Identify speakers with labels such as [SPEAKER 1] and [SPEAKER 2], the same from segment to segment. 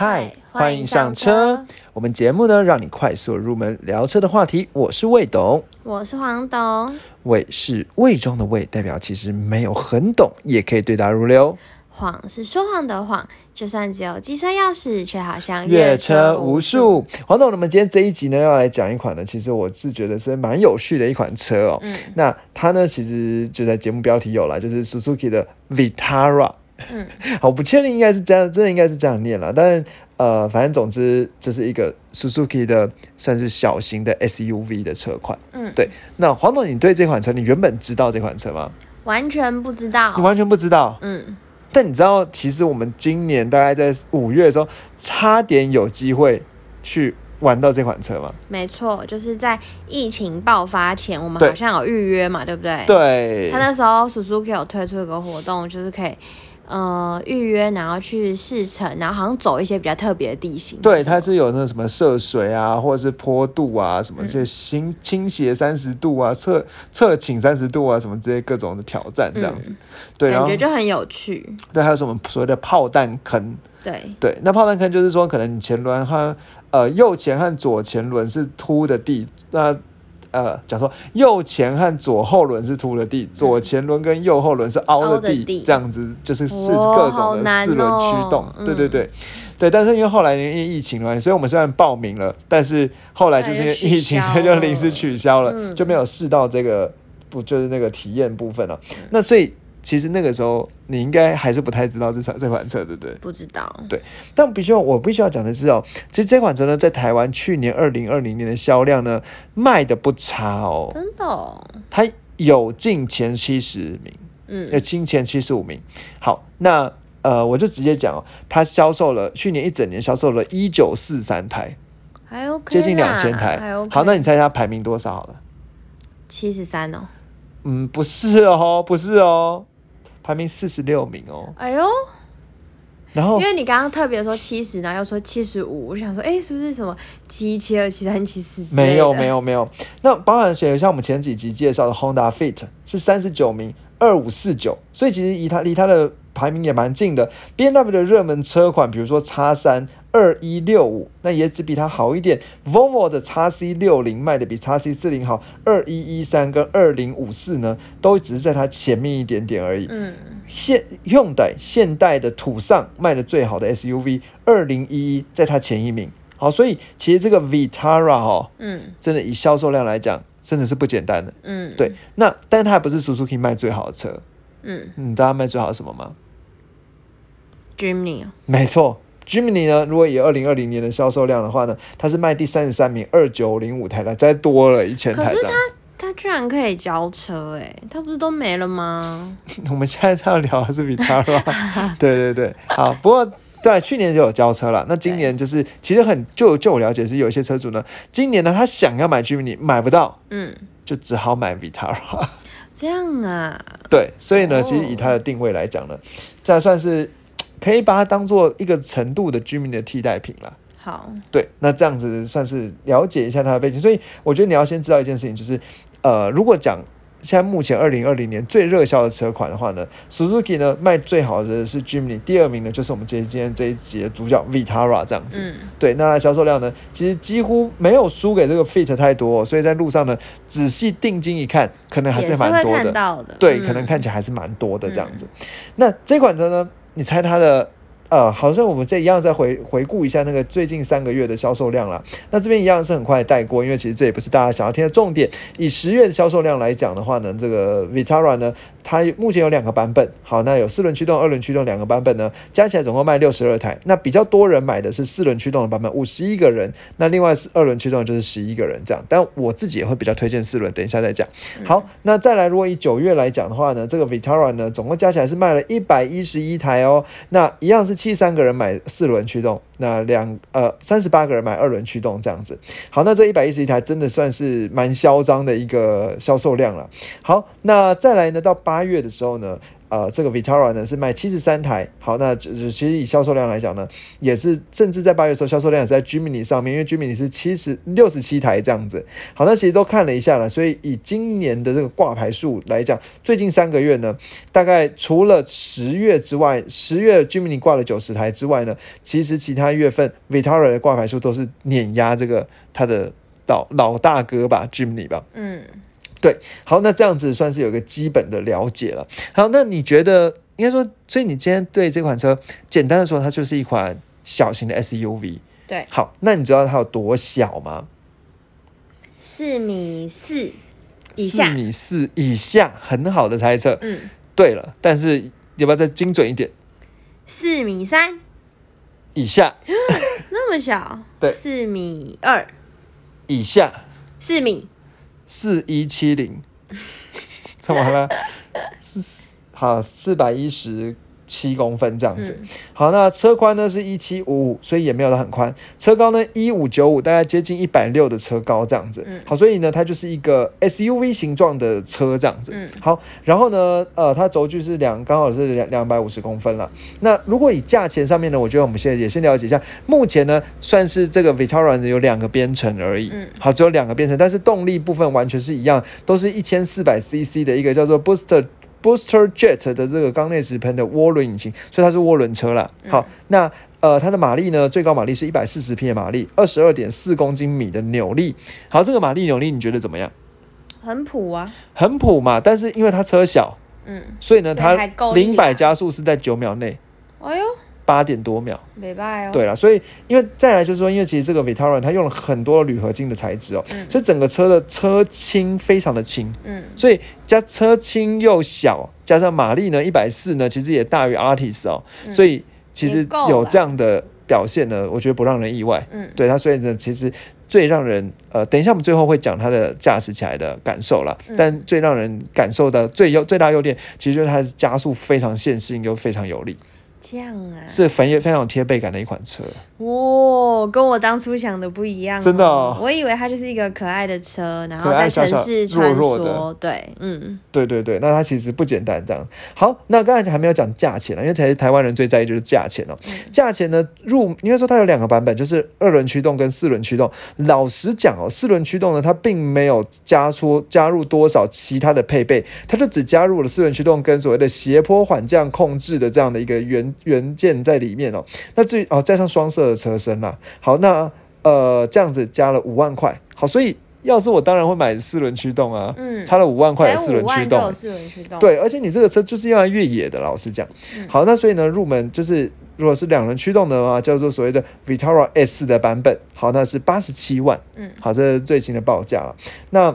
[SPEAKER 1] 嗨，欢迎上车。我们节目呢，让你快速入门聊车的话题。我是魏董，
[SPEAKER 2] 我是黄董。
[SPEAKER 1] 魏是魏中的魏，代表其实没有很懂，也可以对答如流。
[SPEAKER 2] 谎是说谎的谎，就算只有机车钥匙，却好像
[SPEAKER 1] 越车无数。黄董，我们今天这一集呢，要来讲一款呢，其实我是觉得是蛮有趣的一款车哦。嗯，那它呢，其实就在节目标题有了，就是 Suzuki 的 Vitara。嗯，好，我不确定应该是这样，真的应该是这样念了。但是呃，反正总之就是一个 Suzuki 的算是小型的 SUV 的车款。嗯，对。那黄总，你对这款车，你原本知道这款车吗？
[SPEAKER 2] 完全不知道。
[SPEAKER 1] 你完全不知道？嗯。但你知道，其实我们今年大概在五月的时候，差点有机会去玩到这款车吗？
[SPEAKER 2] 没错，就是在疫情爆发前，我们好像有预约嘛，对不对？
[SPEAKER 1] 对。
[SPEAKER 2] 他那时候 Suzuki 有推出一个活动，就是可以。呃，预约然后去试乘，然后好像走一些比较特别的地形。
[SPEAKER 1] 对，它是有那什么涉水啊，或者是坡度啊，什么这些倾倾斜三十度啊，侧侧倾三十度啊，什么这些各种的挑战这样子。对，
[SPEAKER 2] 感觉就很有趣。
[SPEAKER 1] 对，还有什么所谓的炮弹坑？
[SPEAKER 2] 对
[SPEAKER 1] 对，那炮弹坑就是说，可能你前轮和呃右前和左前轮是凸的地，那。呃，讲说右前和左后轮是凸的地，左前轮跟右后轮是凹的地，这样子就是四各种的四轮驱动。对对对，对。但是因为后来因为疫情了，所以我们虽然报名了，但是后来就是因为疫情，所以就临时取消了，就没有试到这个不就是那个体验部分了。那所以。其实那个时候你应该还是不太知道这车这款车，对不对？
[SPEAKER 2] 不知道。
[SPEAKER 1] 对，但必须要我必须要讲的是哦，其实这款车呢，在台湾去年二零二零年的销量呢，卖的不差哦。
[SPEAKER 2] 真的？
[SPEAKER 1] 哦它有进前七十名，嗯，有进前七十五名。好，那呃，我就直接讲哦，它销售了去年一整年销售了一九四三台，
[SPEAKER 2] 还 OK，
[SPEAKER 1] 接近两千台。好，那你猜它排名多少好了？
[SPEAKER 2] 七十三哦。
[SPEAKER 1] 嗯，不是哦，不是哦。排名四十六名哦，
[SPEAKER 2] 哎呦，
[SPEAKER 1] 然后
[SPEAKER 2] 因为你刚刚特别说七十，然后又说七十五，我想说，哎，是不是什么七七二七三七四？
[SPEAKER 1] 没有没有没有，那包含选像我们前几集介绍的 Honda Fit 是三十九名，二五四九，所以其实以它离它的排名也蛮近的。B N W 的热门车款，比如说叉三。二一六五，那也只比它好一点。Volvo 的 x C 六零卖的比 x C 四零好，二一一三跟二零五四呢，都只是在它前面一点点而已。嗯，现用的现代的土上卖的最好的 SUV，二零一一在它前一名。好，所以其实这个 Vitara 哈，嗯，真的以销售量来讲，真的是不简单的。嗯，对。那但是它不是 Suzuki 卖最好的车。嗯，你知道它卖最好的什么吗
[SPEAKER 2] ？Jimny
[SPEAKER 1] 没错。Jimny 呢？如果以二零二零年的销售量的话呢，它是卖第三十三名，二九零五台了，再多了一千台。可
[SPEAKER 2] 是它它居然可以交车哎，它不是都没了吗？
[SPEAKER 1] 我们现在要聊的是 Vitara，对对对，好。不过对去年就有交车了，那今年就是其实很就就我了解是有一些车主呢，今年呢他想要买 Jimny 买不到，嗯，就只好买 Vitara。
[SPEAKER 2] 这样啊？
[SPEAKER 1] 对，所以呢，其实以它的定位来讲呢，这算是。可以把它当做一个程度的居民的替代品了。
[SPEAKER 2] 好，
[SPEAKER 1] 对，那这样子算是了解一下它的背景。所以我觉得你要先知道一件事情，就是呃，如果讲现在目前二零二零年最热销的车款的话呢，Suzuki 呢卖最好的是 Jimny，第二名呢就是我们今天今天这一集的主角 Vitara 这样子。嗯，对，那销售量呢其实几乎没有输给这个 Fit 太多，所以在路上呢仔细定睛一看，可能还是蛮多
[SPEAKER 2] 的。
[SPEAKER 1] 对，可能看起来还是蛮多的这样子。那这款车呢？你猜他的？呃，好像我们这一样再回回顾一下那个最近三个月的销售量啦。那这边一样是很快带过，因为其实这也不是大家想要听的重点。以十月的销售量来讲的话呢，这个 Vitara 呢，它目前有两个版本。好，那有四轮驱动、二轮驱动两个版本呢，加起来总共卖六十二台。那比较多人买的是四轮驱动的版本，五十一个人。那另外是二轮驱动就是十一个人这样。但我自己也会比较推荐四轮，等一下再讲。好，那再来，如果以九月来讲的话呢，这个 Vitara 呢，总共加起来是卖了一百一十一台哦。那一样是。七三个人买四轮驱动，那两呃三十八个人买二轮驱动这样子。好，那这一百一十一台真的算是蛮嚣张的一个销售量了。好，那再来呢，到八月的时候呢。呃，这个 Vitara 呢是卖七十三台，好，那其实以销售量来讲呢，也是甚至在八月时候销售量是在 Jimny 上面，因为 Jimny 是七十六十七台这样子。好，那其实都看了一下了，所以以今年的这个挂牌数来讲，最近三个月呢，大概除了十月之外，十月 Jimny 挂了九十台之外呢，其实其他月份 Vitara 的挂牌数都是碾压这个他的老老大哥吧，Jimny 吧。
[SPEAKER 2] 嗯，
[SPEAKER 1] 好，那这样子算是有一个基本的了解了。好，那你觉得应该说，所以你今天对这款车，简单的说，它就是一款小型的 SUV。
[SPEAKER 2] 对，
[SPEAKER 1] 好，那你知道它有多小吗？
[SPEAKER 2] 四米四以下四，
[SPEAKER 1] 米四以下，很好的猜测。
[SPEAKER 2] 嗯，
[SPEAKER 1] 对了，但是要不要再精准一点？
[SPEAKER 2] 四米三，
[SPEAKER 1] 以下，
[SPEAKER 2] 那么小，
[SPEAKER 1] 对
[SPEAKER 2] 四米二，
[SPEAKER 1] 以下，
[SPEAKER 2] 四米，
[SPEAKER 1] 四一七零，怎么了？四好，四百一十七公分这样子。
[SPEAKER 2] 嗯
[SPEAKER 1] 好，那车宽呢是一七五五，所以也没有到很宽。车高呢一五九五，大概接近一百六的车高这样子。
[SPEAKER 2] 嗯
[SPEAKER 1] 好，所以呢它就是一个 SUV 形状的车这样子。
[SPEAKER 2] 嗯
[SPEAKER 1] 好，然后呢，呃，它轴距是两，刚好是两两百五十公分了。那如果以价钱上面呢，我觉得我们现在也先了解一下，目前呢算是这个 Vitara 呢有两个编程而已。
[SPEAKER 2] 嗯
[SPEAKER 1] 好，只有两个编程，但是动力部分完全是一样，都是一千四百 CC 的一个叫做 Booster。Booster Jet 的这个缸内直喷的涡轮引擎，所以它是涡轮车啦。好，那呃，它的马力呢，最高马力是一百四十匹的马力，二十二点四公斤米的扭力。好，这个马力扭力你觉得怎么样？
[SPEAKER 2] 很普啊，
[SPEAKER 1] 很普嘛，但是因为它车小，
[SPEAKER 2] 嗯，
[SPEAKER 1] 所以呢，它零百加速是在九秒内，
[SPEAKER 2] 哎呦，
[SPEAKER 1] 八点多秒。
[SPEAKER 2] 没拜哦，
[SPEAKER 1] 对了，所以因为再来就是说，因为其实这个 Vitara 它用了很多铝合金的材质哦，
[SPEAKER 2] 嗯。
[SPEAKER 1] 所以整个车的车轻非常的轻，
[SPEAKER 2] 嗯。
[SPEAKER 1] 所以加车轻又小，加上马力呢一百四呢，其实也大于 Artis 哦，
[SPEAKER 2] 嗯。
[SPEAKER 1] 所以其实有这样的表现呢，我觉得不让人意外。
[SPEAKER 2] 嗯，
[SPEAKER 1] 对它，所以呢，其实最让人呃，等一下我们最后会讲它的驾驶起来的感受啦。
[SPEAKER 2] 嗯。
[SPEAKER 1] 但最让人感受的最优最大优点，其实就是它的加速非常线性又非常有力，
[SPEAKER 2] 这样啊，
[SPEAKER 1] 是很有非常有贴背感的一款车。
[SPEAKER 2] 哇，跟我当初想的不一样、
[SPEAKER 1] 真的哦
[SPEAKER 2] 我以为它就是一个可爱的车，然后在城市穿
[SPEAKER 1] 弱
[SPEAKER 2] 梭。
[SPEAKER 1] 弱的
[SPEAKER 2] 对，嗯，
[SPEAKER 1] 对对对，那它其实不简单。这样好，那刚才还没有讲价钱了，因为台台湾人最在意就是价钱哦。价钱呢，入应该说它有两个版本，就是二轮驱动跟四轮驱动。老实讲哦，四轮驱动呢，它并没有加出加入多少其他的配备，它就只加入了四轮驱动跟所谓的斜坡缓降控制的这样的一个元元件在里面哦。那至于哦，加上双色的车身啦，好，那呃这样子加了五万块，好，所以要是我当然会买四轮驱动啊，
[SPEAKER 2] 嗯。
[SPEAKER 1] 差了五万块的四轮驱动。
[SPEAKER 2] 四轮驱动，，
[SPEAKER 1] 对，而且你这个车就是要来越野的，老实讲。
[SPEAKER 2] 嗯。
[SPEAKER 1] 好，那所以呢，入门就是如果是两轮驱动的话，叫做所谓的 Vitara S 的版本，好，那是八十七万。
[SPEAKER 2] 嗯，
[SPEAKER 1] 好，这是最新的报价了。那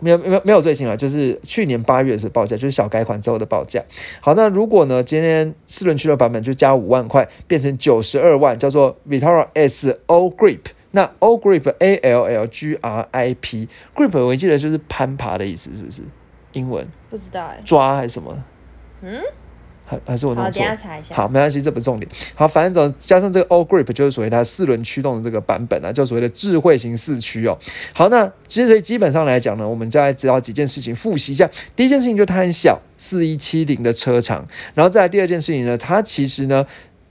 [SPEAKER 1] 没有没有没有最新了，就是去年八月是报价，就是小改款之后的报价。好，那如果呢，今天四轮驱动版本就加五万块，变成九十二万，叫做 Vitara S O Grip。那 O Grip A L L G R I P Grip 我记得就是攀爬的意思，是不是？英文
[SPEAKER 2] 不知道哎、
[SPEAKER 1] 抓还是什么？
[SPEAKER 2] 嗯，
[SPEAKER 1] 还还是我
[SPEAKER 2] 好，等一
[SPEAKER 1] 弄错？
[SPEAKER 2] 下查一下。
[SPEAKER 1] 好，没关系，这不是重点。好，反正总加上这个 All Grip 就是所谓它四轮驱动的这个版本啊，就所谓的智慧型四驱哦。好，那其实基本上来讲呢，我们就来知道几件事情，复习一下。第一件事情就是它很小，四一七零的车长，然后再来第二件事情呢，它其实呢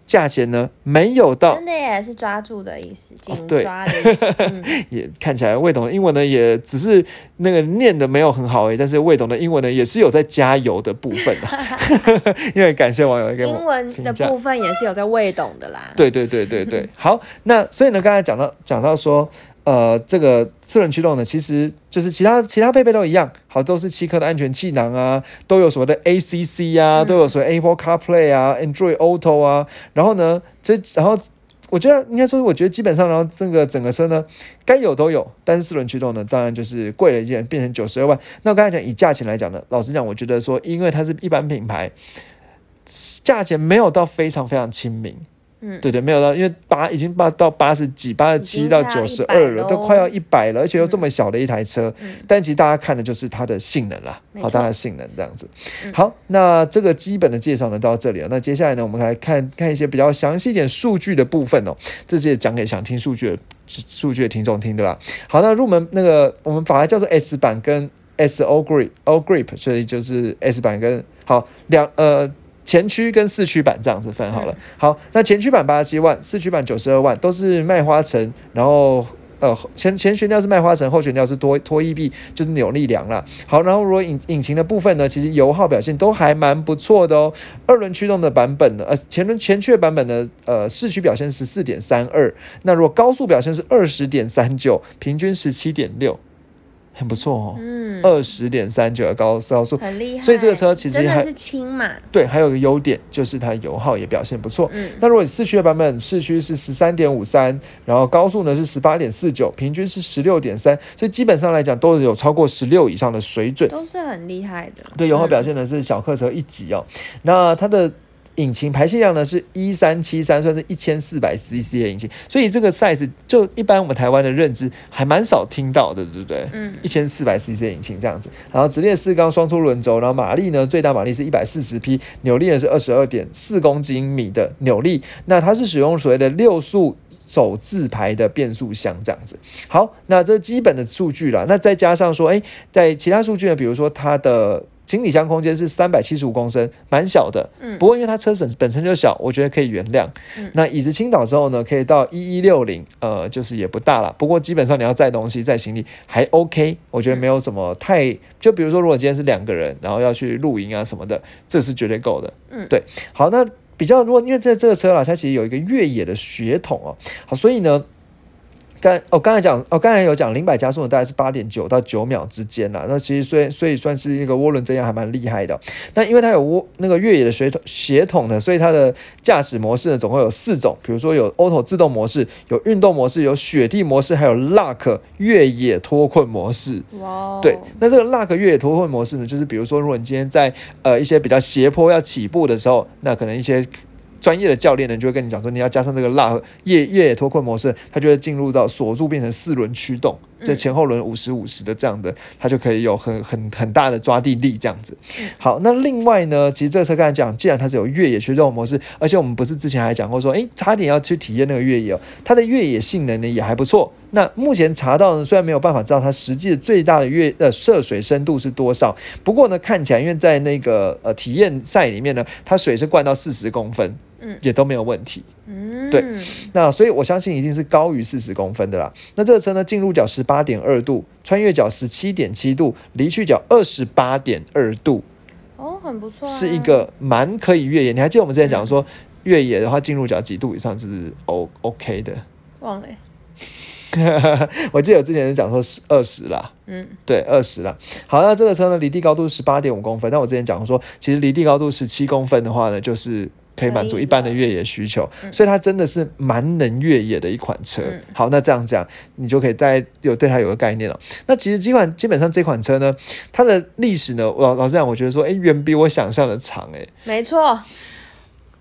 [SPEAKER 1] 价钱呢没有到
[SPEAKER 2] 真的也是抓住的意思，紧
[SPEAKER 1] 对
[SPEAKER 2] 抓的意思。嗯
[SPEAKER 1] 也看起来魏董的英文呢，也只是那个念的没有很好哎，但是魏董的英文呢，也是有在加油的部分啊。因为感谢网友
[SPEAKER 2] 英文的部分也是有在未懂的啦。
[SPEAKER 1] 对对对对对，好，那所以呢，刚才讲到讲到说，呃，这个四轮驱动呢，其实就是其他其他配备都一样，好，都是七颗的安全气囊啊，都有所谓的 ACC 啊，
[SPEAKER 2] 嗯
[SPEAKER 1] 都有所谓 Apple CarPlay 啊，Android Auto 啊，然后呢，这然后。我觉得应该说，我觉得基本上，然后这个整个车呢，该有都有，但是四轮驱动呢，当然就是贵了一件，变成九十二万。那我刚才讲以价钱来讲呢，老实讲，我觉得说，因为它是一般品牌，价钱没有到非常非常亲民。
[SPEAKER 2] 嗯
[SPEAKER 1] 对对，没有到，因为八已经八到八十几、八十七到九十二了，都快要一百了，而且又这么小的一台车。
[SPEAKER 2] 嗯
[SPEAKER 1] 但其实大家看的就是它的性能啦，好，它的性能这样子。
[SPEAKER 2] 嗯
[SPEAKER 1] 好，那这个基本的介绍呢到这里了。那接下来呢，我们来看看一些比较详细一点数据的部分哦。这些讲给想听数据的数据的听众听的啦。好，那入门那个我们把它叫做 S 版跟 S O Grip O Grip，所以就是 S 版跟好两呃。前驱跟四驱版这样子分好了。好，那前驱版八十七万，四驱版九十二万，都是麦花臣，然后呃前前悬吊是麦花臣，后悬吊是拖拖曳臂，就是扭力梁了。好，然后如果引引擎的部分呢，其实油耗表现都还蛮不错的哦。二轮驱动的版本呢，呃前轮前驱的版本呢，呃市区表现十四点三二，那如果高速表现是二十点三九，平均十七点六。很不错哦，
[SPEAKER 2] 嗯，
[SPEAKER 1] 二十点三九的高高速，
[SPEAKER 2] 很厉害。
[SPEAKER 1] 所以这个车其实还
[SPEAKER 2] 是轻嘛，
[SPEAKER 1] 对，还有个优点就是它油耗也表现不错。
[SPEAKER 2] 嗯，
[SPEAKER 1] 那如果你四驱的版本，市区是十三点五三，然后高速呢是十八点四九，平均是十六点三，所以基本上来讲都是有超过十六以上的水准。
[SPEAKER 2] 都是很厉害的。
[SPEAKER 1] 对，油耗表现呢是小客车一级哦。那它的引擎排气量呢是一三七三，算是一千四百 CC 的引擎，所以这个 size 就一般我们台湾的认知还蛮少听到的，对不对？
[SPEAKER 2] 嗯
[SPEAKER 1] 一千四百 CC 的引擎这样子，然后直列四缸双凸轮轴，然后马力呢最大马力是一百四十匹，扭力呢是二十二点四公斤米的扭力。那它是使用所谓的六速手自排的变速箱这样子。好，那这基本的数据啦，那再加上说，哎，在其他数据呢，比如说它的行李箱空间是三百七十五公升，蛮小的。
[SPEAKER 2] 嗯
[SPEAKER 1] 不过因为它车身本身就小，我觉得可以原谅。
[SPEAKER 2] 嗯
[SPEAKER 1] 那椅子倾倒之后呢，可以到一一六零，呃，就是也不大了。不过基本上你要载东西、载行李还 OK，我觉得没有什么太，就比如说如果今天是两个人，然后要去露营啊什么的，这是绝对够的。
[SPEAKER 2] 嗯
[SPEAKER 1] 对。好，那比较如果因为在这个车啦，它其实有一个越野的血统哦，好，所以呢。刚哦，刚才讲哦，刚才有讲零百加速呢，大概是八点九到九秒之间啦。那其实所以所以算是一个涡轮增压还蛮厉害的。那因为它有涡那个越野的血统血统呢，所以它的驾驶模式呢总共有四种，比如说有 Auto 自动模式、有运动模式、有雪地模式，还有 luck 越野脱困模式。
[SPEAKER 2] 哇哦，
[SPEAKER 1] 对，那这个 luck 越野脱困模式呢，就是比如说，如果你今天在呃一些比较斜坡要起步的时候，那可能一些专业的教练呢就会跟你讲说，你要加上这个 Lock 越越野脱困模式，它就会进入到锁住变成四轮驱动，这前后轮五十五十的这样的，它就可以有很很很大的抓地力这样子。好，那另外呢，其实这个车刚才讲，既然它是有越野驱动模式，而且我们不是之前还讲过说，诶，差点要去体验那个越野哦，它的越野性能呢也还不错。那目前查到呢，虽然没有办法知道它实际的最大的越呃涉水深度是多少，不过呢，看起来因为在那个呃体验赛里面呢，它水是灌到四十公分，
[SPEAKER 2] 嗯
[SPEAKER 1] 也都没有问题。
[SPEAKER 2] 嗯，
[SPEAKER 1] 对那所以我相信一定是高于四十公分的啦。那这个车呢，进入角十八点二度，穿越角十七点七度，离去角二十八点二度，
[SPEAKER 2] 哦，很不错啊，
[SPEAKER 1] 是一个蛮可以越野。你还记得我们之前讲说，越野的话进入角几度以上就是 O OK 的。
[SPEAKER 2] 忘了欸，
[SPEAKER 1] 我记得我之前是讲说是二十啦，
[SPEAKER 2] 嗯
[SPEAKER 1] 对，二十啦。好，那这个车呢，离地高度十八点五公分。那我之前讲说，其实离地高度十七公分的话呢，就是可以满足一般的越野需求，所以它真的是蛮能越野的一款车。
[SPEAKER 2] 嗯
[SPEAKER 1] 好，那这样讲，你就可以大概有对它有个概念了。那其实这款基本上这款车呢，它的历史呢，老老实讲，我觉得说，哎，远比我想象的长，哎。
[SPEAKER 2] 没错。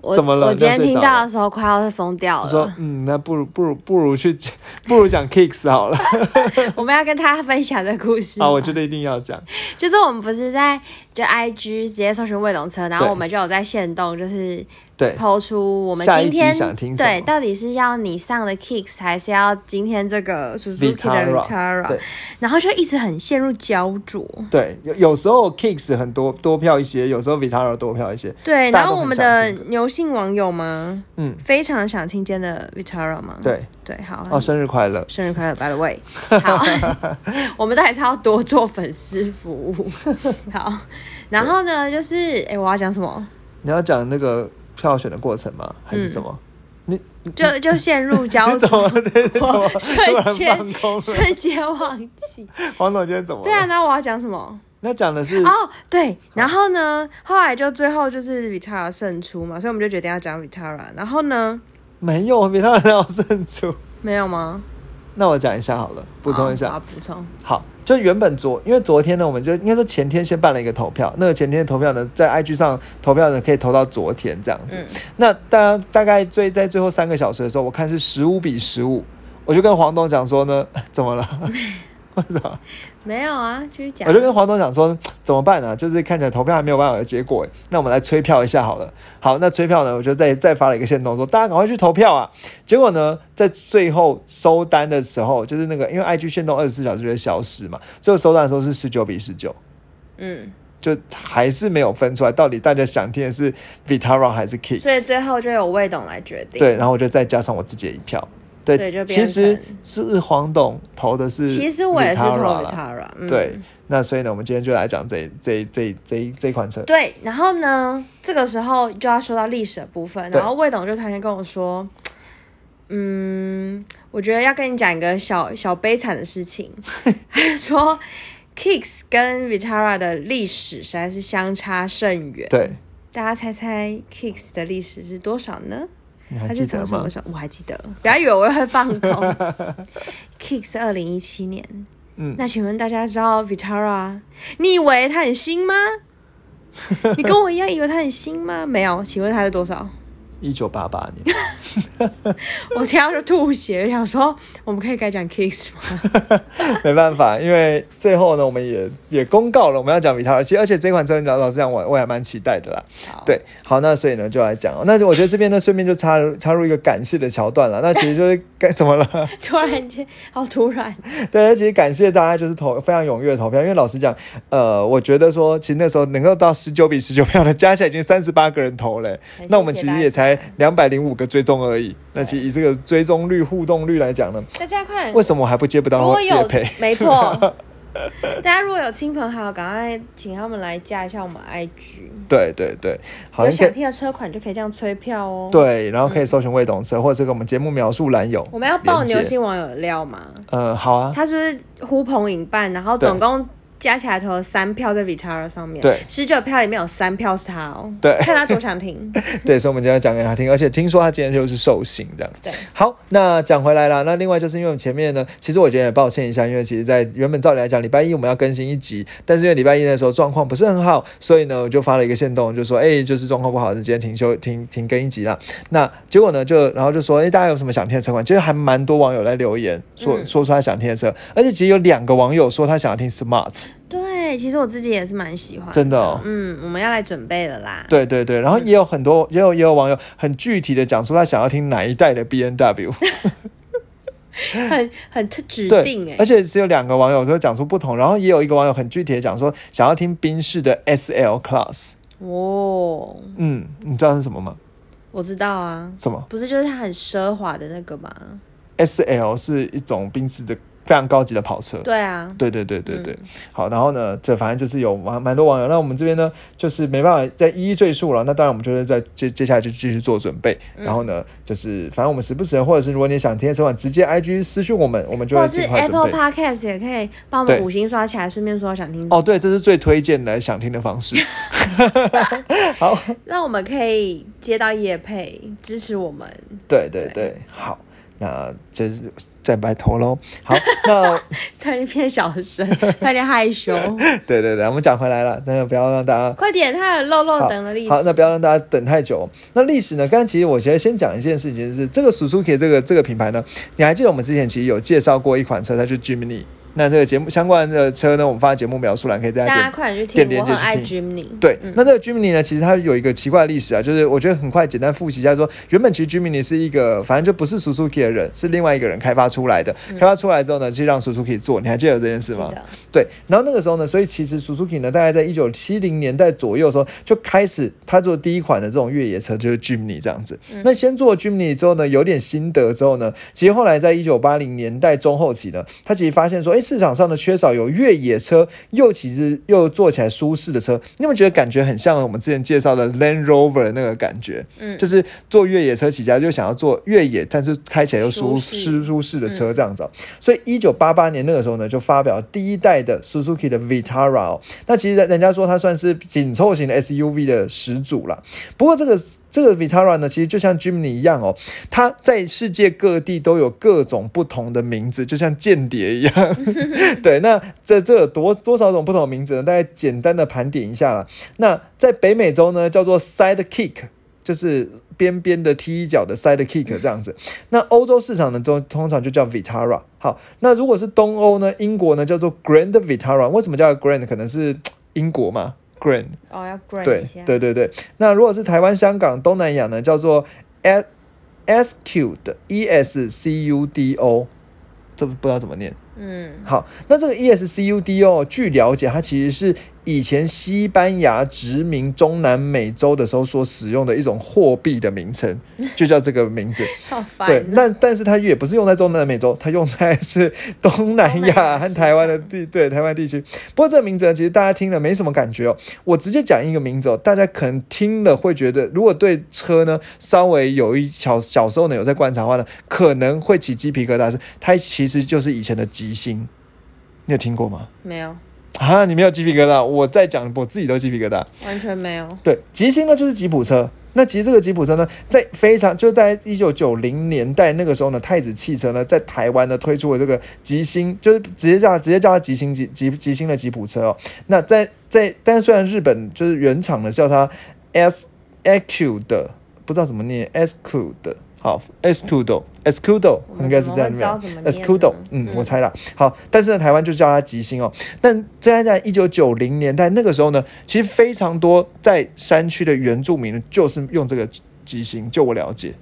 [SPEAKER 2] 我
[SPEAKER 1] 怎么了
[SPEAKER 2] 我今天听到的时候快要疯掉
[SPEAKER 1] 我说。，嗯，那不如不如不如去，不如讲 Kicks 好了。
[SPEAKER 2] 我们要跟大家分享的故事吗。
[SPEAKER 1] 好，我觉得一定要讲。
[SPEAKER 2] 就是我们不是在就 IG 直接搜寻魏龙车，然后我们就有在线动，就是
[SPEAKER 1] 对，
[SPEAKER 2] 抛出我们今天
[SPEAKER 1] 想听什么
[SPEAKER 2] 对，到底是要你上的 Kicks 还是要今天这个 Suzuki 的
[SPEAKER 1] Vitara
[SPEAKER 2] 然后就一直很陷入焦灼。
[SPEAKER 1] 对，有有时候 Kicks 很多多票一些，有时候 Vitara 多票一些。
[SPEAKER 2] 对，然后我们的牛姓网友吗？
[SPEAKER 1] 嗯，
[SPEAKER 2] 非常想听今天的 Vitara 吗？
[SPEAKER 1] 对，
[SPEAKER 2] 对，好，
[SPEAKER 1] 哦，生日快乐！
[SPEAKER 2] 生日快乐，by the way。好，我们都还是要多做粉丝服务。好，然后呢，就是哎、我要讲什么？
[SPEAKER 1] 你要讲那个票选的过程吗？还是什么？你
[SPEAKER 2] 就就陷入焦灼，瞬
[SPEAKER 1] 然
[SPEAKER 2] 间？瞬间忘记。
[SPEAKER 1] 黄总今天怎么了？
[SPEAKER 2] 对啊，那我要讲什么？
[SPEAKER 1] 那讲的是
[SPEAKER 2] 哦，对，然后呢，后来就最后就是 Vitara 胜出嘛，所以我们就决定要讲 Vitara。然后呢，
[SPEAKER 1] 没有 Vitara 要胜出。
[SPEAKER 2] 没有吗？
[SPEAKER 1] 那我讲一下好了，补充一下。
[SPEAKER 2] 好补充。
[SPEAKER 1] 好，就原本昨因为昨天呢，我们就应该说前天先办了一个投票，那个前天的投票呢，在 IG 上投票呢可以投到昨天这样子。
[SPEAKER 2] 嗯
[SPEAKER 1] 那大家大概最在最后三个小时的时候，我看是十五比十五，我就跟黄董讲说呢，怎么了？为什么？
[SPEAKER 2] 没有啊，继续讲
[SPEAKER 1] 我。就跟黄董讲说怎么办呢、就是看起来投票还没有办法有结果，那我们来催票一下好了。好，那催票呢，我就再再发了一个线动说大家赶快去投票啊。结果呢，在最后收单的时候，就是那个因为 IG 线动二十四小时就会消失嘛，最后收单的时候是十九比十九。
[SPEAKER 2] 嗯，
[SPEAKER 1] 就还是没有分出来，到底大家想听的是 Vitara 还是 Kicks？
[SPEAKER 2] 所以最后就由魏董来决定。
[SPEAKER 1] 对，然后我就再加上我自己的一票，对，
[SPEAKER 2] 所以就变
[SPEAKER 1] 其实是黄董投的是，
[SPEAKER 2] 其实我也是投 Vitara，嗯、
[SPEAKER 1] 对，那所以呢，我们今天就来讲这这这这这款车。
[SPEAKER 2] 对，然后呢，这个时候就要说到历史的部分，然后魏董就突然间跟我说，嗯，我觉得要跟你讲一个小小悲惨的事情，说 Kicks 跟 Vitara 的历史实在是相差甚远。
[SPEAKER 1] 对，
[SPEAKER 2] 大家猜猜 Kicks 的历史是多少呢？
[SPEAKER 1] 你还
[SPEAKER 2] 它
[SPEAKER 1] 记得吗
[SPEAKER 2] 是从什么？时候？我还记得，不要以为我会放空。Kicks 二零一七年，
[SPEAKER 1] 嗯，
[SPEAKER 2] 那请问大家知道 Vitara？你以为它很新吗？你跟我一样以为它很新吗？没有，请问它是多少？
[SPEAKER 1] 一九八八年。
[SPEAKER 2] 我听到就吐血，想说我们可以改讲 Kicks 吗？
[SPEAKER 1] 没办法，因为最后呢，我们也也公告了我们要讲维塔尔，其实而且这款车，你老老实讲，我我还蛮期待的啦。对，好，那所以呢就来讲哦，那就我觉得这边呢顺便就插入插入一个感谢的桥段了。那其实就是该怎么了？
[SPEAKER 2] 突然间好突然，
[SPEAKER 1] 对，其实感谢大家就是投非常踊跃的投票，因为老实讲，呃，我觉得说其实那时候能够到十九比十九票的，加起来已经三十八个人投了，
[SPEAKER 2] 很
[SPEAKER 1] 那我们其实也才
[SPEAKER 2] 家
[SPEAKER 1] 两百零五个追踪而已。那其实以这个追踪率、互动率来讲呢，
[SPEAKER 2] 大家快
[SPEAKER 1] 为什么我还不接不到
[SPEAKER 2] 如果有
[SPEAKER 1] 叶配？
[SPEAKER 2] 没错，大家如果有亲朋好友，赶快请他们来加一下我们 IG，
[SPEAKER 1] 对对对，好，
[SPEAKER 2] 有想听的车款就可以这样催票哦。，
[SPEAKER 1] 对，然后可以搜寻未懂车，或者这个我们节目描述栏有。
[SPEAKER 2] 我们要
[SPEAKER 1] 爆
[SPEAKER 2] 牛星网友的料吗？
[SPEAKER 1] 呃，好啊，
[SPEAKER 2] 他是不是呼朋引伴，然后
[SPEAKER 1] 对
[SPEAKER 2] 总共加起来投了三票在 Vitara 上面，
[SPEAKER 1] 对
[SPEAKER 2] 十九票里面有三票是他哦，
[SPEAKER 1] 对
[SPEAKER 2] 看他多想听，
[SPEAKER 1] 对，所以我们今天要讲给他听，而且听说他今天就是寿星这样。
[SPEAKER 2] 对，
[SPEAKER 1] 好，那讲回来了，那另外就是因为我们前面呢，其实我觉得也抱歉一下，因为其实在原本照理来讲，礼拜一我们要更新一集，但是因为礼拜一的时候状况不是很好，所以呢我就发了一个线动，就说哎、就是状况不好，是今天停休停停更一集啦。那结果呢就然后就说哎、大家有什么想听的车款？其实还蛮多网友来留言说、
[SPEAKER 2] 嗯
[SPEAKER 1] 说出他想听的车，而且其实有两个网友说他想要听 Smart。
[SPEAKER 2] 对，其实我自己也是蛮喜欢，
[SPEAKER 1] 真的哦？
[SPEAKER 2] 嗯，我们要来准备了啦，
[SPEAKER 1] 对对对，然后也有很多，也有也有网友很具体的讲出他想要听哪一代的 B N W，
[SPEAKER 2] 很很特指定哎
[SPEAKER 1] 而，且只有两个网友都讲出不同，然后也有一个网友很具体的讲说想要听宾士的 S L Class，
[SPEAKER 2] 哦，
[SPEAKER 1] 嗯，你知道是什么吗？
[SPEAKER 2] 我知道啊，
[SPEAKER 1] 什么？
[SPEAKER 2] 不是就是它很奢华的那个吗
[SPEAKER 1] ？S L 是一种宾士的非常高级的跑车。
[SPEAKER 2] 对啊，
[SPEAKER 1] 对对对对对，好，然后呢，这反正就是有蛮蛮多网友，那我们这边呢，就是没办法再一一赘述了。那当然，我们就是在接接下来就继续做准备。然后呢，就是反正我们时不时，或者是如果你想听的直接 IG 私讯我们，我们就会
[SPEAKER 2] 或者是
[SPEAKER 1] 尽快准
[SPEAKER 2] Apple。Podcast 也可以帮我们五星刷起来，顺便说想听，
[SPEAKER 1] 哦，对，这是最推荐的想听的方式。好，
[SPEAKER 2] 那我们可以接到叶配，支持我们。
[SPEAKER 1] 对对对，好，那就是再拜托喽。好，那
[SPEAKER 2] 突然间变小声，突然间害羞。
[SPEAKER 1] 对对对，我们讲回来了，那个不要让大家
[SPEAKER 2] 快点，他有漏漏等了历史。
[SPEAKER 1] 好，那不要让大家等太久。那历史呢？刚刚其实我觉得先讲一件事情，就是这个 Suzuki 这个这个品牌呢，你还记得我们之前其实有介绍过一款车，它就是 Jimny。那这个节目相关的车呢，我们放在节目描述栏，可以大
[SPEAKER 2] 大家
[SPEAKER 1] 家点。
[SPEAKER 2] 快点去
[SPEAKER 1] 点
[SPEAKER 2] 听，我很爱
[SPEAKER 1] 连接去
[SPEAKER 2] Jimny。
[SPEAKER 1] 对，那这个 Jimny 呢，其实它有一个奇怪的历史啊，就是我觉得很快简单复习一下说，原本其实 Jimny 是一个，反正就不是 Suzuki 的人，是另外一个人开发出来的。开发出来之后呢，其实让 Suzuki 做，你还记得有这件事吗？对，然后那个时候呢，所以其实 Suzuki 呢，大概在一九七零年代左右的时候，就开始他做第一款的这种越野车，就是 Jimny 这样子。那先做 Jimny 之后呢，有点心得之后呢，其实后来在一九八零年代中后期呢，他其实发现说，哎，市场上的缺少有越野车又其实又坐起来舒适的车。你有没有觉得感觉很像我们之前介绍的 Land Rover 那个感觉？
[SPEAKER 2] 嗯
[SPEAKER 1] 就是做越野车起家，就想要做越野，但是开起来又舒
[SPEAKER 2] 舒
[SPEAKER 1] 舒舒适的车这样子哦、所以一九八八年那个时候呢，就发表第一代的 Suzuki 的 Vitara 哦。那其实人家说它算是紧凑型的 SUV 的始祖了。不过这个这个 Vitara 呢，其实就像 Jimny 一样哦，它在世界各地都有各种不同的名字，就像间谍一样。对，那这这有多多少种不同的名字呢？大概简单的盘点一下啦。那在北美洲呢，叫做 Sidekick。就是边边的踢脚的 side kick 这样子。那欧洲市场呢，都通常就叫 Vitara。好，那如果是东欧呢，英国呢叫做 Grand Vitara。为什么叫 Grand？可能是英国嘛，Grand。
[SPEAKER 2] 哦，要 Grand
[SPEAKER 1] 对。对对对。那如果是台湾、香港、东南亚呢，叫做 S S Q 的 E S C U D O，这不不知道怎么念。
[SPEAKER 2] 嗯，
[SPEAKER 1] 好，那这个 ESCUD 哦，据了解，它其实是以前西班牙殖民中南美洲的时候所使用的一种货币的名称，就叫这个名字。对
[SPEAKER 2] 哦。，
[SPEAKER 1] 那但是它也不是用在中南美洲，它用在是东南
[SPEAKER 2] 亚
[SPEAKER 1] 亚和台湾的地对台湾地区。不过这个名字呢，其实大家听了没什么感觉哦。我直接讲一个名字哦，大家可能听了会觉得，如果对车呢稍微有一小小时候呢有在观察的话呢，可能会起鸡皮疙瘩。是它其实就是以前的吉星，你有听过吗？
[SPEAKER 2] 没有，
[SPEAKER 1] 啊，你没有鸡皮疙瘩，我在讲，我自己都鸡皮疙瘩。
[SPEAKER 2] 完全没有。
[SPEAKER 1] 对，吉星呢就是吉普车。那其实这个吉普车呢，在非常就在一九九零年代那个时候呢，太子汽车呢在台湾呢推出了这个吉星，就是直接叫它直接叫它吉星吉吉吉星的吉普车哦。那在在，但是虽然日本就是原厂呢叫它 S A Q 的，不知道怎么念 S Q 的。好，Escudo Escudo 应该是这样
[SPEAKER 2] 怎么会知道
[SPEAKER 1] 念
[SPEAKER 2] 怎么念呢
[SPEAKER 1] Escudo，嗯，
[SPEAKER 2] 嗯
[SPEAKER 1] 我猜啦。好，但是呢，台湾就叫它吉星哦。但在在一九九零年代那个时候呢，其实非常多在山区的原住民呢，就是用这个吉星。就我了解，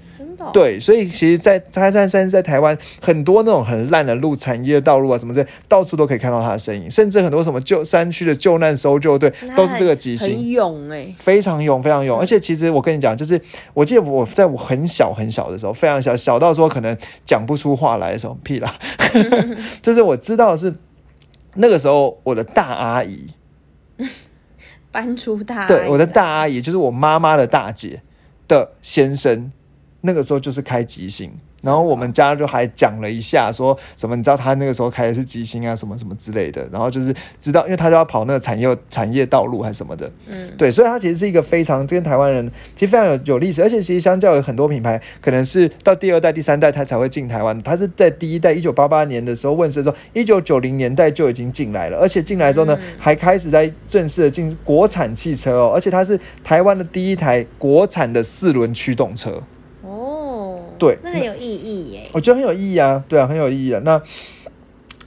[SPEAKER 2] 哦？，
[SPEAKER 1] 对，所以其实在，在在在在台湾很多那种很烂的路、产业道路啊什么的，到处都可以看到他的身影，甚至很多什么救山区的救难搜救队都是这个机型。
[SPEAKER 2] 很勇哎、
[SPEAKER 1] 非常勇，非常勇，
[SPEAKER 2] 嗯。
[SPEAKER 1] 而且其实我跟你讲，就是我记得我在我很小很小的时候，非常小，小到说可能讲不出话来的时候，屁啦，就是我知道是那个时候我的大阿姨，
[SPEAKER 2] 搬出大
[SPEAKER 1] 对，我的大阿姨就是我妈妈的大姐的先生，那个时候就是开吉星。然后我们家就还讲了一下，说什么你知道他那个时候开的是吉星啊，什么什么之类的。然后就是知道，因为他就要跑那个产业产业道路还是什么的，
[SPEAKER 2] 嗯，
[SPEAKER 1] 对，所以他其实是一个非常跟台湾人其实非常有有历史，而且其实相较有很多品牌，可能是到第二代、第三代他才会进台湾，他是在第一代一九八八年的时候问世的时候，一九九零年代就已经进来了，而且进来之后呢，
[SPEAKER 2] 嗯
[SPEAKER 1] 还开始在正式的进国产汽车哦，而且它是台湾的第一台国产的四轮驱动车，
[SPEAKER 2] 哦，
[SPEAKER 1] 对
[SPEAKER 2] 那很有意义耶。
[SPEAKER 1] 我觉得很有意义啊，对啊，很有意义啊。那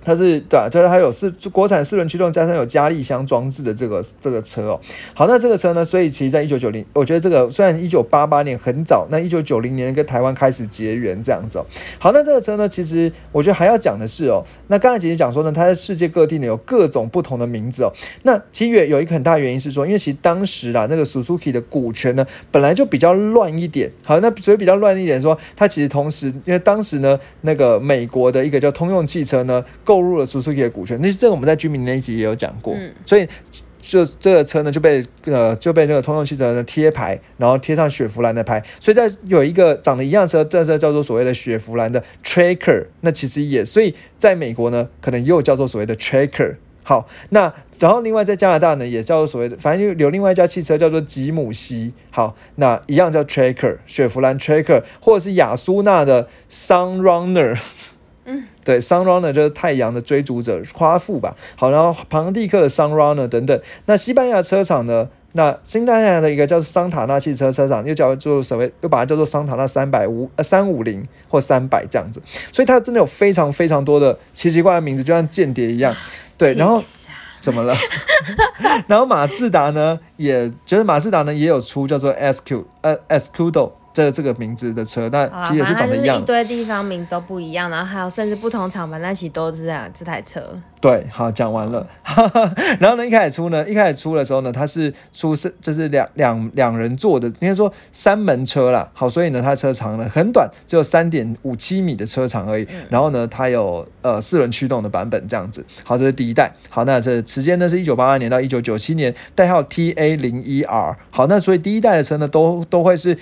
[SPEAKER 1] 它是对啊，就是它有四国产四轮驱动加上有加力箱装置的这个这个车哦。好，那这个车呢，所以其实在一九九零，我觉得这个虽然一九八八年很早，那一九九零年跟台湾开始结缘这样子哦。好，那这个车呢，其实我觉得还要讲的是哦，那刚才其实讲说呢，它在世界各地呢有各种不同的名字哦。那其实有一个很大原因是说，因为其实当时啦，那个 Suzuki 的股权呢本来就比较乱一点。好，那所以比较乱一点说，它其实同时因为当时呢，那个美国的一个叫通用汽车呢购入了 Suzuki 的股权，那这个我们在居民那一集也有讲过，
[SPEAKER 2] 嗯
[SPEAKER 1] 所以。就这个车呢就被呃就被那个通用汽车呢贴牌，然后贴上雪佛兰的牌，所以在有一个长得一样的车，这这叫做所谓的雪佛兰的 Tracker，那其实也所以在美国呢可能又叫做所谓的 Tracker。好，那然后另外在加拿大呢也叫做所谓的，反正有另外一家汽车叫做吉姆西，好，那一样叫 Tracker，雪佛兰 Tracker，或者是雅苏纳的 Sunrunner。
[SPEAKER 2] 嗯，
[SPEAKER 1] 对，Sunrunner 就是太阳的追逐者，夸父吧。好，然后庞蒂克的 Sunrunner 等等。那西班牙车厂呢？那西班牙的一个叫桑塔纳汽车车厂，又叫做所谓又把它叫做桑塔纳三百五呃三五零或三百这样子，所以它真的有非常非常多的奇奇怪怪的名字，就像间谍一样。对，然后 怎么了？然后马自达呢，也就是马自达呢也有出叫做 SQ 呃 Escudo 这这个名字的车，那其实也是长得一样
[SPEAKER 2] 一。堆地方名都不一样，然后还有甚至不同厂牌，那其实都是这样这台车。
[SPEAKER 1] 对，好，讲完了。然后呢，一开始出呢，一开始出的时候呢，它是出是就是两两两人座的，应该说三门车啦。好，所以呢，它车长呢很短，只有三点五七米的车长而已。然后呢，它有呃四轮驱动的版本这样子。好，这是第一代。好，那这时间呢是一九八八年到一九九七年，代号 TA 零一 R。好，那所以第一代的车呢都都会是。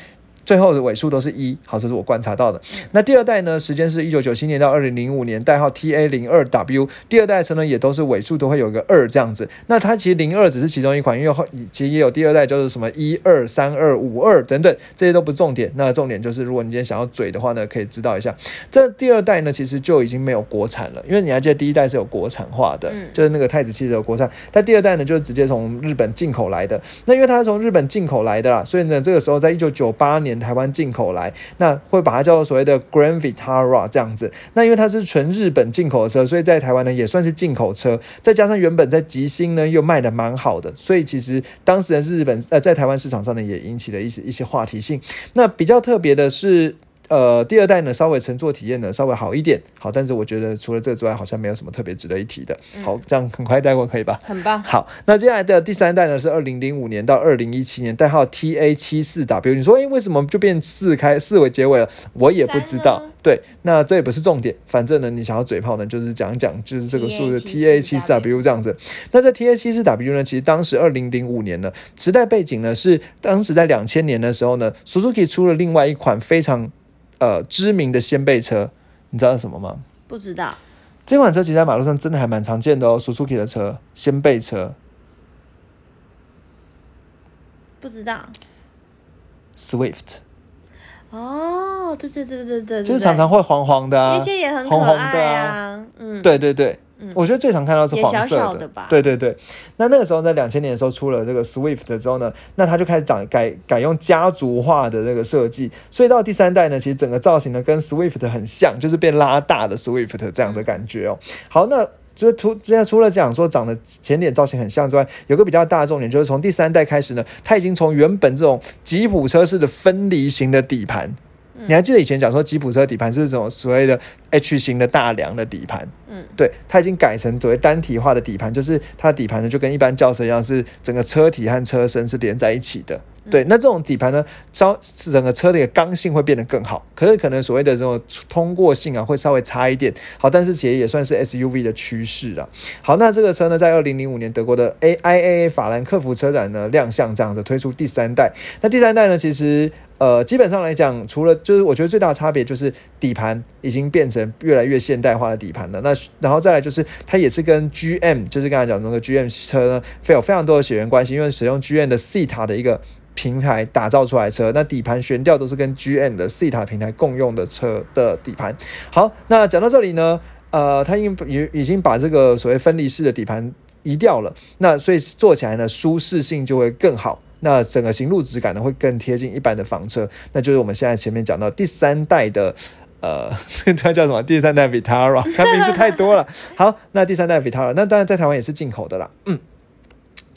[SPEAKER 1] 最后的尾数都是一，好，这是我观察到的。那第二代呢，时间是一九九七年到二零零五年，代号 TA 零二 W。第二代车呢，也都是尾数都会有个二这样子。那它其实零二只是其中一款，因为后其实也有第二代，就是什么一二三二五二等等，这些都不是重点。那重点就是，如果你今天想要嘴的话呢，可以知道一下，这第二代呢，其实就已经没有国产了，因为你还记得第一代是有国产化的，
[SPEAKER 2] 嗯
[SPEAKER 1] 就是那个太子汽车有国产，但第二代呢，就是直接从日本进口来的。那因为它是从日本进口来的啦，所以呢，这个时候在一九九八年台湾进口来，那会把它叫做所谓的 Grand Vitara 这样子。那因为它是纯日本进口的车，所以在台湾呢也算是进口车。再加上原本在吉星呢又卖的蛮好的，所以其实当时的日本呃在台湾市场上呢也引起了一些一些话题性。那比较特别的是。呃，第二代呢，稍微乘坐体验呢稍微好一点，好，但是我觉得除了这之外，好像没有什么特别值得一提的。好，这样很快带过可以吧？
[SPEAKER 2] 很棒。
[SPEAKER 1] 好，那接下来的第三代呢是二零零五年到二零一七年，代号 TA 七四 W。你说，诶，为什么就变四开四为结尾了？我也不知道。对，那这也不是重点，反正呢，你想要嘴炮呢，就是讲讲，就是这个数字 TA 七四 W 这样子。那在 TA 七四 W 呢，其实当时二零零五年呢，时代背景呢是当时在两千年的时候呢，Suzuki 出了另外一款非常。呃，知名的掀背车，你知道是什么吗？
[SPEAKER 2] 不知道。
[SPEAKER 1] 这款车其实在马路上真的还蛮常见的哦，Suzuki 的车，掀背车。
[SPEAKER 2] 不知道。
[SPEAKER 1] Swift。
[SPEAKER 2] 哦，对对对对对对，
[SPEAKER 1] 就是常常会黄黄的啊，
[SPEAKER 2] 那些也很可爱啊。嗯，
[SPEAKER 1] 对对对。我觉得最常看到是黄色
[SPEAKER 2] 的，
[SPEAKER 1] 对对对。那那个时候在两千年的时候出了这个 Swift 之后呢，那它就开始长改改用家族化的这个设计，所以到第三代呢，其实整个造型呢跟 Swift 很像，就是变拉大的 Swift 这样的感觉哦。好，那就是除现在除了讲说长得前脸造型很像之外，有个比较大的重点就是从第三代开始呢，它已经从原本这种吉普车式的分离型的底盘。你还记得以前讲说吉普车底盘是这种所谓的 H 型的大梁的底盘？嗯，对，它已经改成所谓单体化的底盘，就是它的底盘呢就跟一般轿车一样，是整个车体和车身是连在一起的。对，那这种底盘呢，稍整个车的一个刚性会变得更好，可是可能所谓的这种通过性啊会稍微差一点。好，但是其实也算是 SUV 的趋势啊。好，那这个车呢，在二零零五年德国的 AIA 法兰克福车展呢亮相，这样子推出第三代。那第三代呢，其实。呃，基本上来讲，除了就是我觉得最大的差别就是底盘已经变成越来越现代化的底盘了。那然后再来就是它也是跟 GM，就是刚才讲那个 GM 车呢，非有非常多的血缘关系，因为使用 GM 的 C 塔的一个平台打造出来车，那底盘悬吊都是跟 GM 的 C 塔平台共用的车的底盘。好，那讲到这里呢，呃，它已经已已经把这个所谓分离式的底盘移掉了，那所以坐起来呢，舒适性就会更好。那整个行路质感呢，会更贴近一般的房车，那就是我们现在前面讲到第三代的，呃，它叫什么？第三代 Vitara，它名字太多了。好，那第三代 Vitara，那当然在台湾也是进口的啦。嗯，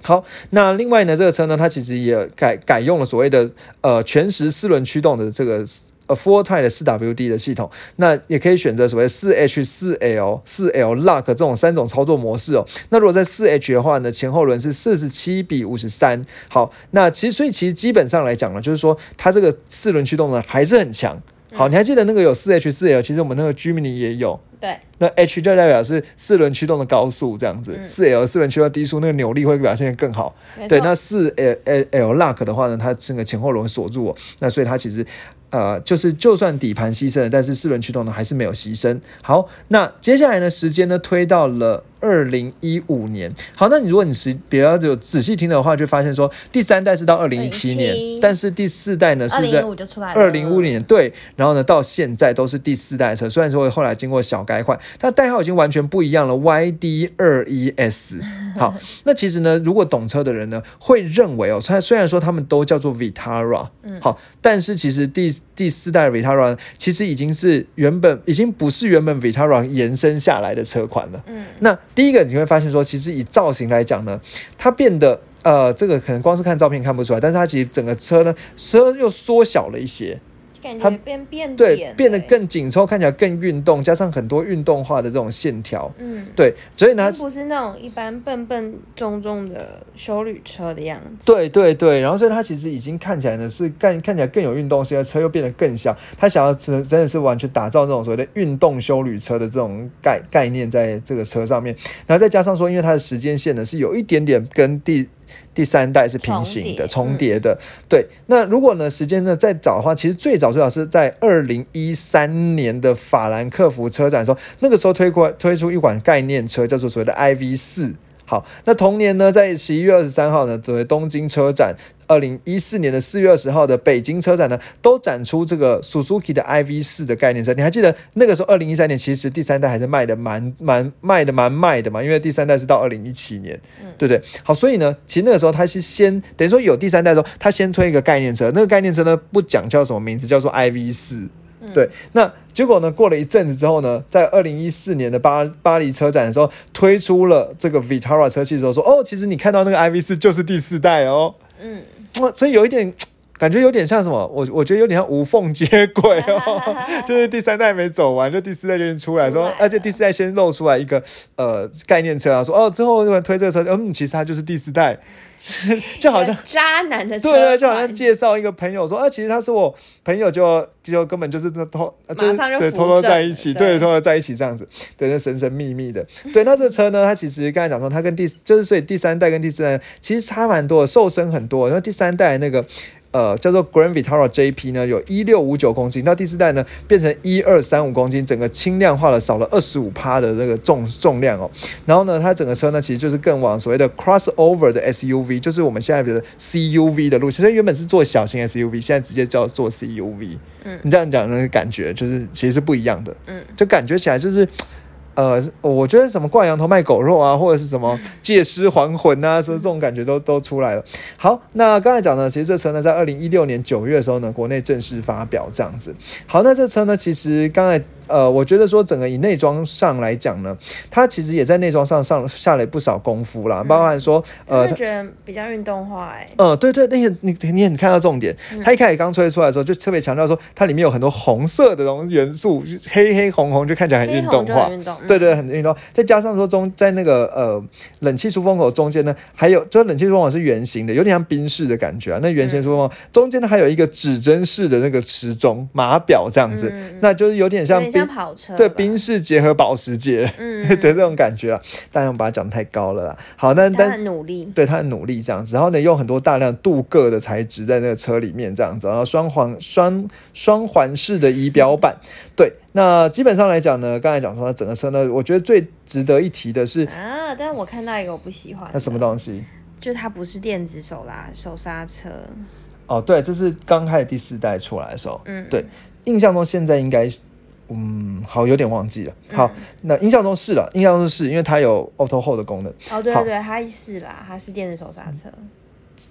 [SPEAKER 1] 好，那另外呢，这个车呢，它其实也改改用了所谓的呃全时四轮驱动的这个。呃，Four Type 的四 WD 的系统，那也可以选择所谓四 H、四 L、四 L Lock 这种三种操作模式哦。那如果在四 H 的话呢，前后轮是四十七比五十三。好，那其实所以其实基本上来讲呢，就是说它这个四轮驱动呢还是很强。好，你还记得那个有四 H、四 L，其实我们那个 Gemini 也有。
[SPEAKER 2] 对。
[SPEAKER 1] 那 H 就代表是四轮驱动的高速这样子，四 L 四轮驱动低速，那个扭力会表现得更好。对，那四 L L L Lock 的话呢，它整个前后轮锁住，那所以它其实。呃，就是就算底盘牺牲了，但是四轮驱动呢还是没有牺牲。好，那接下来呢，时间呢推到了二零一五年。好，那你如果你是比较有仔细听的话，就发现说第三代是到二零一七年，但是第四代呢是在二零五年。对，然后呢到现在都是第四代车，虽然说后来经过小改款，它代号已经完全不一样了，YD 二一 S。好，那其实呢，如果懂车的人呢会认为哦，它虽然说他们都叫做 Vitara，嗯，好，但是其实第第四代 Vitara 其实已经是原本已经不是原本 Vitara 延伸下来的车款了。嗯，那第一个你会发现说，其实以造型来讲呢，它变得呃，这个可能光是看照片看不出来，但是它其实整个车呢，车又缩小了一些。
[SPEAKER 2] 它变变
[SPEAKER 1] 对变得更紧凑，看起来更运动，加上很多运动化的这种线条，
[SPEAKER 2] 嗯，
[SPEAKER 1] 对，所以呢，
[SPEAKER 2] 不是那种一般笨笨重重的修旅车的样子。
[SPEAKER 1] 对对对，然后所以它其实已经看起来呢是看看起来更有运动性，车又变得更小。他想要真真的是完全打造那种所谓的运动修旅车的这种概概念在这个车上面，然后再加上说，因为它的时间线呢是有一点点跟第。第三代是平行的、重叠的，对。那如果呢，时间呢再早的话，其实最早最早是在二零一三年的法兰克福车展的时候，那个时候推过推出一款概念车，叫做所谓的 iV 四。好，那同年呢，在十一月二十三号呢，作为东京车展，二零一四年的四月二十号的北京车展呢，都展出这个 Suzuki 的 iV 四的概念车。你还记得那个时候，二零一三年其实第三代还是卖的蛮蛮卖的蛮卖的嘛，因为第三代是到二零一七年，对不对？好，所以呢，其实那个时候他是先等于说有第三代的时候，他先推一个概念车，那个概念车呢不讲叫什么名字，叫做 iV 四。对，那结果呢？过了一阵子之后呢，在二零一四年的巴巴黎车展的时候，推出了这个 Vitara 车系的时候，说哦，其实你看到那个 iV 四就是第四代哦。嗯，哇所以有一点感觉有点像什么？我我觉得有点像无缝接轨哦，就是第三代没走完，就第四代就出来说，而且第四代先露出来一个呃概念车啊，说哦之后有人推这个车，嗯，其实它就是第四代，就好像
[SPEAKER 2] 渣男的
[SPEAKER 1] 对对，就好像介绍一个朋友说，啊，其实他是我朋友，就就根本就是偷，就是对偷偷在一起，对。偷偷在一起这样子，对，那神神秘秘的，对，那这车呢，它其实刚才讲说，它跟第就是所以第三代跟第四代其实差蛮多，瘦身很多，因为第三代那个。呃，叫做 Grand Vitara JP 呢，有一六五九公斤，到第四代呢变成一二三五公斤，整个轻量化了，少了二十五趴的这个重重量哦。然后呢，它整个车呢其实就是更往所谓的 crossover 的 SUV，就是我们现在的 CUV 的路线。其实原本是做小型 SUV，现在直接叫做 CUV。嗯，你这样讲那个感觉就是其实是不一样的。嗯，就感觉起来就是。呃，我觉得什么挂羊头卖狗肉啊，或者是什么借尸还魂啊，说这种感觉都都出来了。好，那刚才讲呢，其实这车呢，在二零一六年九月的时候呢，国内正式发表这样子。好，那这车呢，其实刚才。呃，我觉得说整个以内装上来讲呢，它其实也在内装上上下了不少功夫啦，包含说，
[SPEAKER 2] 呃，觉得比较运动化哎。
[SPEAKER 1] 呃，对对，那个你你很看到重点，它一开始刚吹出来的时候就特别强调说，它里面有很多红色的这种元素，黑黑红红就看起来很运动化，对对，很运动。再加上说中在那个呃冷气出风口中间呢，还有就是冷气出风口是圆形的，有点像冰室的感觉啊。那圆形出风口中间呢还有一个指针式的那个时钟码表这样子，那就是有点像。
[SPEAKER 2] 跑车
[SPEAKER 1] 对冰室结合保时捷，嗯，的这种感觉啊，当然我把它讲的太高了啦。好，那
[SPEAKER 2] 但很努力，
[SPEAKER 1] 对他很努力这样子，然后呢，用很多大量镀铬的材质在那个车里面这样子，然后双环双双环式的仪表板，对，那基本上来讲呢，刚才讲说整个车呢，我觉得最值得一提的是
[SPEAKER 2] 啊，但是我看到一个我不喜欢，
[SPEAKER 1] 那什么东西？
[SPEAKER 2] 就它不是电子手拉手刹车。
[SPEAKER 1] 哦，对，这是刚开始第四代出来的时候，嗯，对，印象中现在应该。嗯，好，有点忘记了。好，那印象中是了，印象中是因为它有 auto hold 的功能。
[SPEAKER 2] 哦，对对对，它是啦，它是电子手刹车。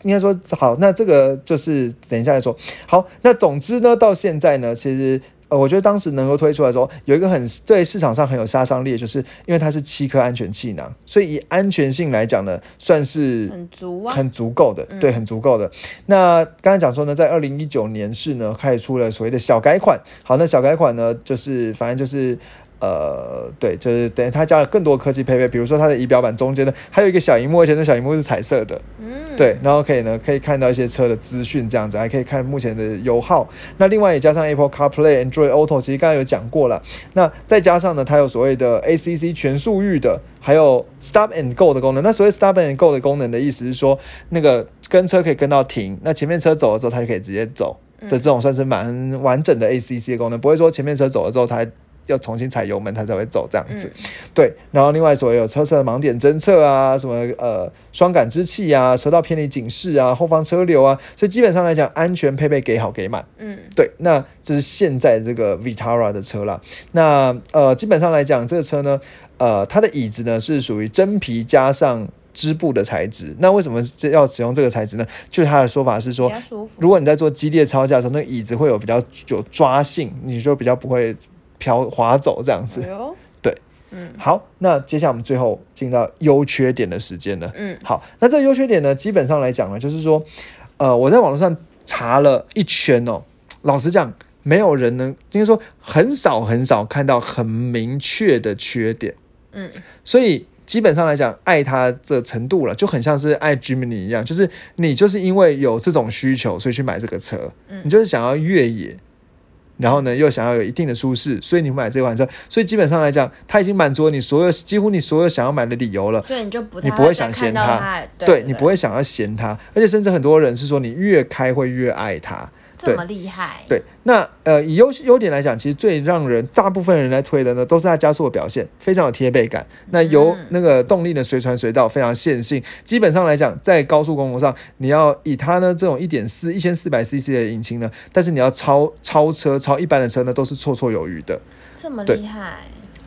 [SPEAKER 1] 应该说好，那这个就是等一下再说。好，那总之呢，到现在呢，其实。呃，我觉得当时能够推出来说，有一个很对市场上很有杀伤力，就是因为它是七颗安全气囊，所以以安全性来讲呢，算是
[SPEAKER 2] 很足啊，
[SPEAKER 1] 很足够的，对，很足够的。那刚才讲说呢，在二零一九年是呢，开始出了所谓的小改款。好，那小改款呢，就是反正就是。呃，对，就是等于它加了更多科技配备，比如说它的仪表板中间呢，还有一个小荧幕，而且那小荧幕是彩色的，嗯，对，然后可以呢，可以看到一些车的资讯，这样子还可以看目前的油耗。那另外也加上 Apple CarPlay、Android Auto，其实刚刚有讲过了。那再加上呢，它有所谓的 ACC 全速域的，还有 Stop and Go 的功能。那所谓 Stop and Go 的功能的意思是说，那个跟车可以跟到停，那前面车走了之后，它就可以直接走的这种，算是蛮完整的 ACC 的功能，不会说前面车走了之后它。要重新踩油门，它才会走这样子。对，然后另外所有车侧盲点侦测啊，什么呃双感知器啊，车道偏离警示啊，后方车流啊，所以基本上来讲，安全配备给好给满。嗯，对，那这是现在这个 Vitara 的车啦。那呃，基本上来讲，这个车呢，呃，它的椅子呢是属于真皮加上织布的材质。那为什么要使用这个材质呢？就是他的说法是说，如果你在做激烈操架的时候，那个椅子会有比较有抓性，你就比较不会。飘滑走这样子，对，嗯，好，那接下来我们最后进到优缺点的时间了，嗯，好，那这个优缺点呢，基本上来讲呢，就是说，呃，我在网络上查了一圈哦，老实讲，没有人能，应该说很少很少看到很明确的缺点，嗯，所以基本上来讲，爱它这程度了，就很像是爱 Jimny 一样，就是你就是因为有这种需求，所以去买这个车，嗯，你就是想要越野。然后呢，又想要有一定的舒适，所以你买这款车。所以基本上来讲，它已经满足了你所有几乎你所有想要买的理由了。
[SPEAKER 2] 所以你就不
[SPEAKER 1] 你不会想嫌它，对你不会想要嫌它，而且甚至很多人是说你越开会越爱它。
[SPEAKER 2] 这么厉害？
[SPEAKER 1] 对，那呃，以优优点来讲，其实最让人大部分人来推的呢，都是它加速的表现，非常有贴背感。那由那个动力呢，随传随到，非常线性。基本上来讲，在高速公路上，你要以它呢这种一点四一千四百 CC 的引擎呢，但是你要超超车超一般的车呢，都是绰绰有余的。
[SPEAKER 2] 这么厉害？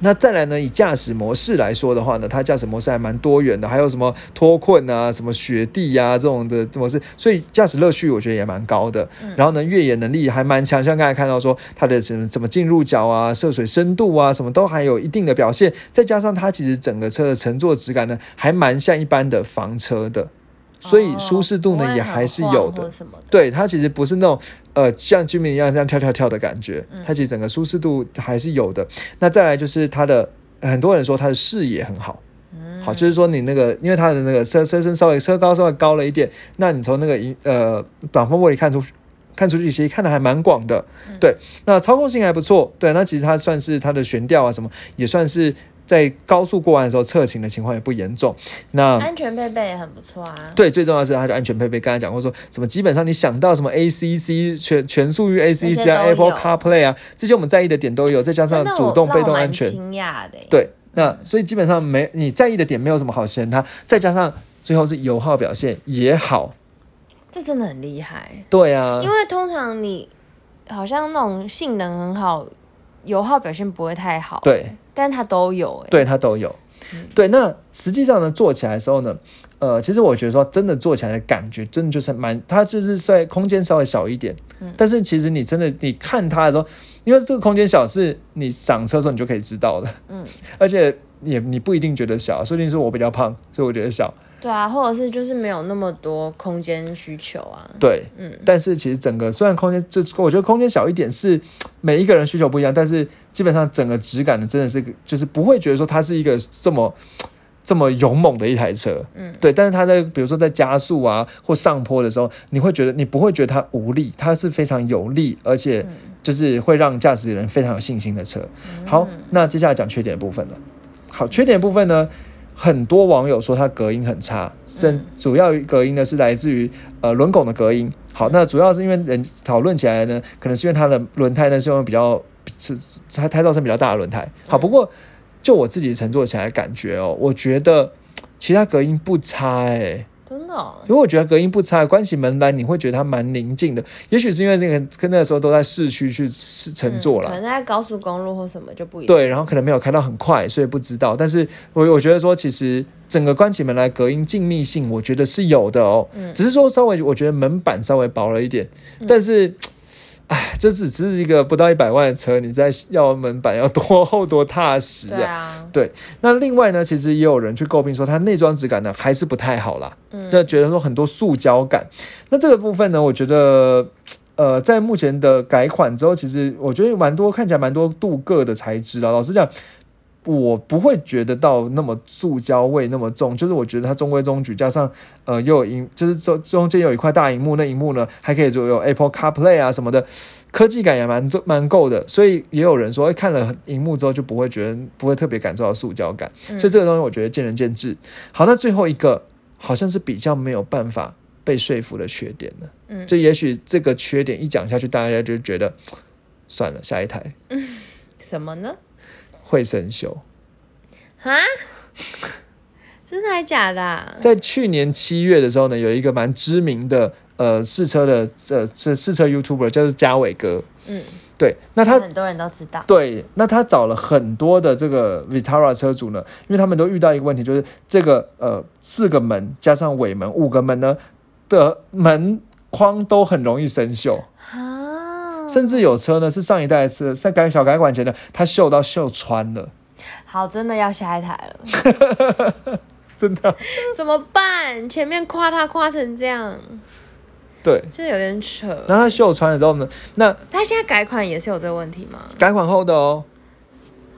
[SPEAKER 1] 那再来呢？以驾驶模式来说的话呢，它驾驶模式还蛮多元的，还有什么脱困啊、什么雪地呀这种的模式，所以驾驶乐趣我觉得也蛮高的。然后呢，越野能力还蛮强，像刚才看到说它的什么怎么进入角啊、涉水深度啊，什么都还有一定的表现。再加上它其实整个车的乘坐质感呢，还蛮像一般的房车的。所以舒适度呢、也还是有的。对，它其实不是那种呃像居民一样这样跳跳跳的感觉，
[SPEAKER 2] 嗯
[SPEAKER 1] 它其实整个舒适度还是有的。那再来就是它的很多人说它的视野很好。
[SPEAKER 2] 嗯
[SPEAKER 1] 好，就是说你那个，因为它的那个车车身稍微车高稍微高了一点，那你从那个一呃挡风玻璃看出看出去，其实看的还蛮广的。
[SPEAKER 2] 嗯
[SPEAKER 1] 对，那操控性还不错。对，那其实它算是它的悬吊啊什么，也算是在高速过弯的时候侧倾的情况也不严重。那
[SPEAKER 2] 安全配备也很不错啊。
[SPEAKER 1] 对，最重要的是它的安全配备。刚才讲过说什么，基本上你想到什么 ACC 全全速域 ACC 啊，Apple CarPlay 啊，这些我们在意的点都有，再加上主动、被动安全。
[SPEAKER 2] 惊讶的。
[SPEAKER 1] 对，那所以基本上没你在意的点没有什么好嫌它，再加上最后是油耗表现也好。
[SPEAKER 2] 这真的很厉害。
[SPEAKER 1] 对啊
[SPEAKER 2] 因，为通常你好像那种性能很好，油耗表现不会太好。
[SPEAKER 1] 对，
[SPEAKER 2] 但它都有欸。
[SPEAKER 1] 对它都有。对，那实际上呢，做起来的时候呢，呃，其实我觉得说真的做起来的感觉，真的就是蛮，它就是在空间稍微小一点，
[SPEAKER 2] 嗯。
[SPEAKER 1] 但是其实你真的你看它的时候，因为这个空间小是你上车的时候你就可以知道的，
[SPEAKER 2] 嗯，
[SPEAKER 1] 而且也你不一定觉得小，说不定是我比较胖，所以我觉得小，
[SPEAKER 2] 对啊，或者是就是没有那么多空间需求啊。
[SPEAKER 1] 对，
[SPEAKER 2] 嗯，
[SPEAKER 1] 但是其实整个虽然空间，这我觉得空间小一点是每一个人需求不一样，但是基本上整个质感呢，真的是就是不会觉得说它是一个这么 这么勇猛的一台车，
[SPEAKER 2] 嗯，
[SPEAKER 1] 对。但是它在比如说在加速啊或上坡的时候，你会觉得你不会觉得它无力，它是非常有力，而且就是会让驾驶人非常有信心的车。好，那接下来讲缺点的部分了。好，缺点的部分呢？很多网友说它隔音很差，甚主要隔音呢是来自于呃轮拱的隔音。好，那主要是因为人讨论起来呢，可能是因为它的轮胎呢是用比较是它胎噪声比较大的轮胎。好，不过就我自己乘坐起来的感觉哦，我觉得其他隔音不差哎、
[SPEAKER 2] 真的、哦。
[SPEAKER 1] 因为我觉得隔音不差，关起门来你会觉得它蛮宁静的。也许是因为那个跟那个时候都在市区去乘坐了
[SPEAKER 2] 嗯可，能在高速公路或什么就不一样。
[SPEAKER 1] 对，然后可能没有开到很快，所以不知道。但是我我觉得说，其实整个关起门来隔音静谧性，我觉得是有的哦。
[SPEAKER 2] 嗯
[SPEAKER 1] 只是说稍微我觉得门板稍微薄了一点，但是。哎，这只只是一个不到一百万的车，你在要门板要多厚多踏实
[SPEAKER 2] 对
[SPEAKER 1] 啊！
[SPEAKER 2] 对，
[SPEAKER 1] 那另外呢，其实也有人去诟病说它内装质感呢还是不太好啦，
[SPEAKER 2] 嗯
[SPEAKER 1] 就觉得说很多塑胶感。那这个部分呢，我觉得呃，在目前的改款之后，其实我觉得蛮多看起来蛮多镀铬的材质啊。老实讲，我不会觉得到那么塑胶味那么重，就是我觉得它中规中矩，加上呃又有荧，就是中中间有一块大荧幕，那荧幕呢还可以就有 Apple CarPlay 啊什么的，科技感也蛮重蛮够的。所以也有人说，哎看了荧幕之后就不会觉得不会特别感受到塑胶感，
[SPEAKER 2] 嗯
[SPEAKER 1] 所以这个东西我觉得见仁见智。好，那最后一个好像是比较没有办法被说服的缺点呢。
[SPEAKER 2] 嗯
[SPEAKER 1] 就也许这个缺点一讲下去，大家就觉得算了，下一台嗯
[SPEAKER 2] 什么呢？
[SPEAKER 1] 会生锈。
[SPEAKER 2] 啊？真的还假的、啊？
[SPEAKER 1] 在去年七月的时候呢，有一个蛮知名的呃试车的呃是试车 YouTuber 叫做嘉伟哥，
[SPEAKER 2] 嗯，
[SPEAKER 1] 对，那他
[SPEAKER 2] 很多人都知道。
[SPEAKER 1] 对，那他找了很多的这个 Vitara 车主呢，因为他们都遇到一个问题，就是这个呃四个门加上尾门五个门呢的门框都很容易生锈，
[SPEAKER 2] 啊，
[SPEAKER 1] 甚至有车呢是上一代的车在改小改款前呢，它锈到锈穿了，
[SPEAKER 2] 好，真的要下一台了，
[SPEAKER 1] 真的，
[SPEAKER 2] 怎么办？前面夸他夸成这样，
[SPEAKER 1] 对。
[SPEAKER 2] 这有点扯。
[SPEAKER 1] 然后它锈穿了之后呢，那
[SPEAKER 2] 他现在改款也是有这个问题吗？
[SPEAKER 1] 改款后的哦，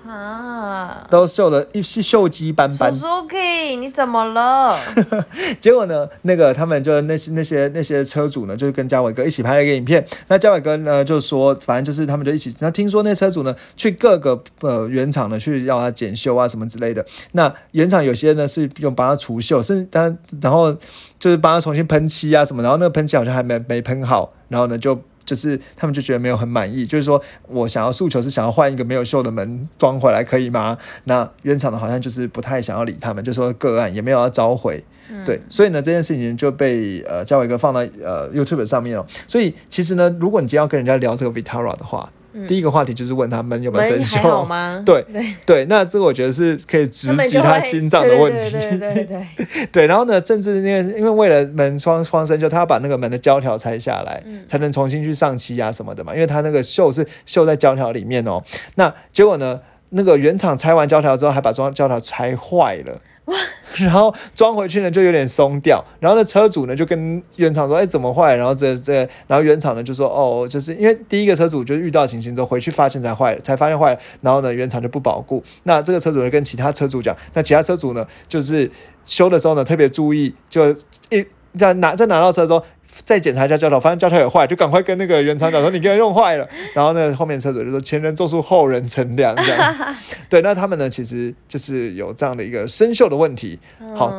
[SPEAKER 2] 啊，
[SPEAKER 1] 都锈的一是锈迹斑斑。
[SPEAKER 2] Suzuki，你怎么了？
[SPEAKER 1] 结果呢，那个他们就那些那些那些车主呢，就是跟嘉伟哥一起拍了一个影片。那嘉伟哥呢就说，反正就是他们就一起。那听说那车主呢去各个呃原厂呢去要他检修啊什么之类的。那原厂有些呢是用帮他除锈，甚至他然后就是帮他重新喷漆啊什么，然后那个喷漆好像还没没喷好，然后呢就。就是他们就觉得没有很满意，就是说我想要诉求是想要换一个没有锈的门装回来，可以吗？那原厂的好像就是不太想要理他们，就说个案也没有要召回，对，所以呢，这件事情就被呃嘉伟哥放到呃 YouTube 上面了。所以其实呢，如果你今天要跟人家聊这个 Vitara 的话，第一个话题就是问他们有没有生锈。
[SPEAKER 2] 吗？
[SPEAKER 1] 对
[SPEAKER 2] 对，
[SPEAKER 1] 对，那这个我觉得是可以直击他心脏的问题。
[SPEAKER 2] 对对对对对对，
[SPEAKER 1] 对，然后呢，甚至那个因为为了门窗窗生锈，他要把那个门的胶条拆下来，
[SPEAKER 2] 嗯
[SPEAKER 1] 才能重新去上漆啊什么的嘛，因为他那个锈是锈在胶条里面哦。那结果呢，那个原厂拆完胶条之后，还把装胶条拆坏了。然后装回去呢就有点松掉，然后呢车主呢就跟原厂说，哎怎么坏？然后这这，然后原厂呢就说，哦，就是因为第一个车主就是遇到情形之后回去发现才坏，才发现坏了，然后呢原厂就不保固，那这个车主就跟其他车主讲，那其他车主呢就是修的时候呢特别注意，就一在拿在拿到车之后。再检查一下胶条，发现胶条也坏，就赶快跟那个原厂讲说你给我用坏了。然后呢，后面车主就说前人做出后人乘凉这样子。对，那他们呢其实就是有这样的一个生锈的问题。好，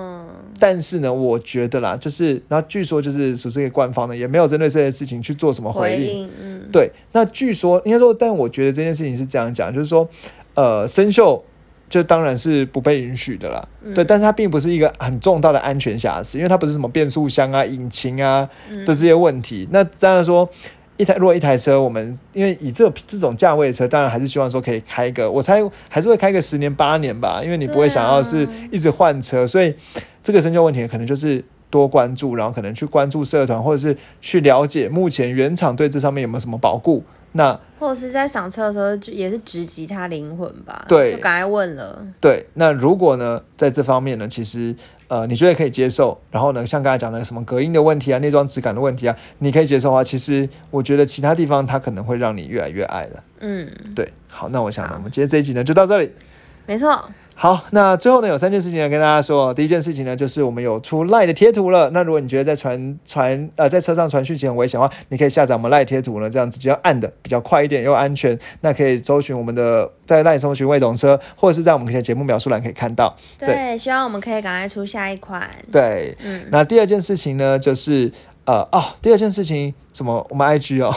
[SPEAKER 1] 但是呢，我觉得啦，就是然后据说就是属这个官方呢也没有针对这件事情去做什么回应。嗯，对。那据说应该说，但我觉得这件事情是这样讲，就是说，呃，生锈。就当然是不被允许的啦，对，但是它并不是一个很重大的安全瑕疵，因为它不是什么变速箱啊、引擎啊的这些问题。那当然说，一台如果一台车，我们因为以这这种价位的车，当然还是希望说可以开个，我猜还是会开个十年八年吧，因为你不会想要是一直换车，所以这个生锈问题可能就是多关注，然后可能去关注社团，或者是去了解目前原厂对这上面有没有什么保固。那
[SPEAKER 2] 或者是在赏车的时候，就也是直击他灵魂吧？
[SPEAKER 1] 对，
[SPEAKER 2] 就赶快问了。
[SPEAKER 1] 对，那如果呢，在这方面呢，其实呃，你觉得可以接受，然后呢，像刚才讲的什么隔音的问题啊、内装质感的问题啊，你可以接受的话，其实我觉得其他地方它可能会让你越来越爱了。嗯，对。好，那我想呢，我们今天这一集呢就到这里。
[SPEAKER 2] 没错。
[SPEAKER 1] 好，那最后呢，有三件事情要跟大家说。第一件事情呢，就是我们有出赖的贴图了。那如果你觉得在传传呃在车上传讯息很危险的话，你可以下载我们赖贴图呢，这样直接按的比较快一点又安全。那可以搜寻我们的在赖搜寻未懂车，或者是在我们的节目描述栏可以看到。
[SPEAKER 2] 对，希望我们可以赶快出下一款。
[SPEAKER 1] 对，嗯。那第二件事情呢，就是呃哦，第二件事情什么？我们 IG 哦。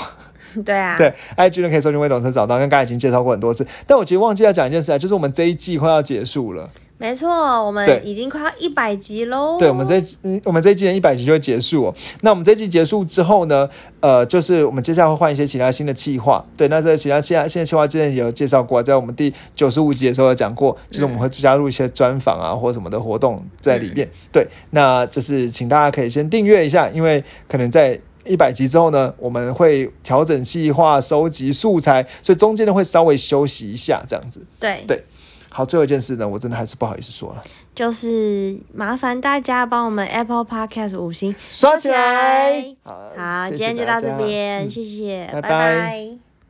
[SPEAKER 2] 对啊，
[SPEAKER 1] 对，IG 呢可以搜寻魏董生找到，跟刚才已经介绍过很多次。但我其实忘记要讲一件事啊，就是我们这一季快要结束了。
[SPEAKER 2] 没错，我们已经快要一百集喽。
[SPEAKER 1] 对，我们这嗯，我们这一季的一百集就会结束。那我们这一季结束之后呢，呃，就是我们接下来会换一些其他新的计划。对，那这其他现在现在计划之前也有介绍过，在我们第九十五集的时候有讲过，就是我们会加入一些专访啊或者什么的活动在里面。对，那就是请大家可以先订阅一下，因为可能在。一百集之后呢，我们会调整计划、收集素材，所以中间呢会稍微休息一下，这样子。
[SPEAKER 2] 对
[SPEAKER 1] 对，好，最后一件事呢，我真的还是不好意思说了，
[SPEAKER 2] 就是麻烦大家帮我们 Apple Podcast 五星
[SPEAKER 1] 刷起来。
[SPEAKER 2] 好，今天就到这边，谢谢，拜拜。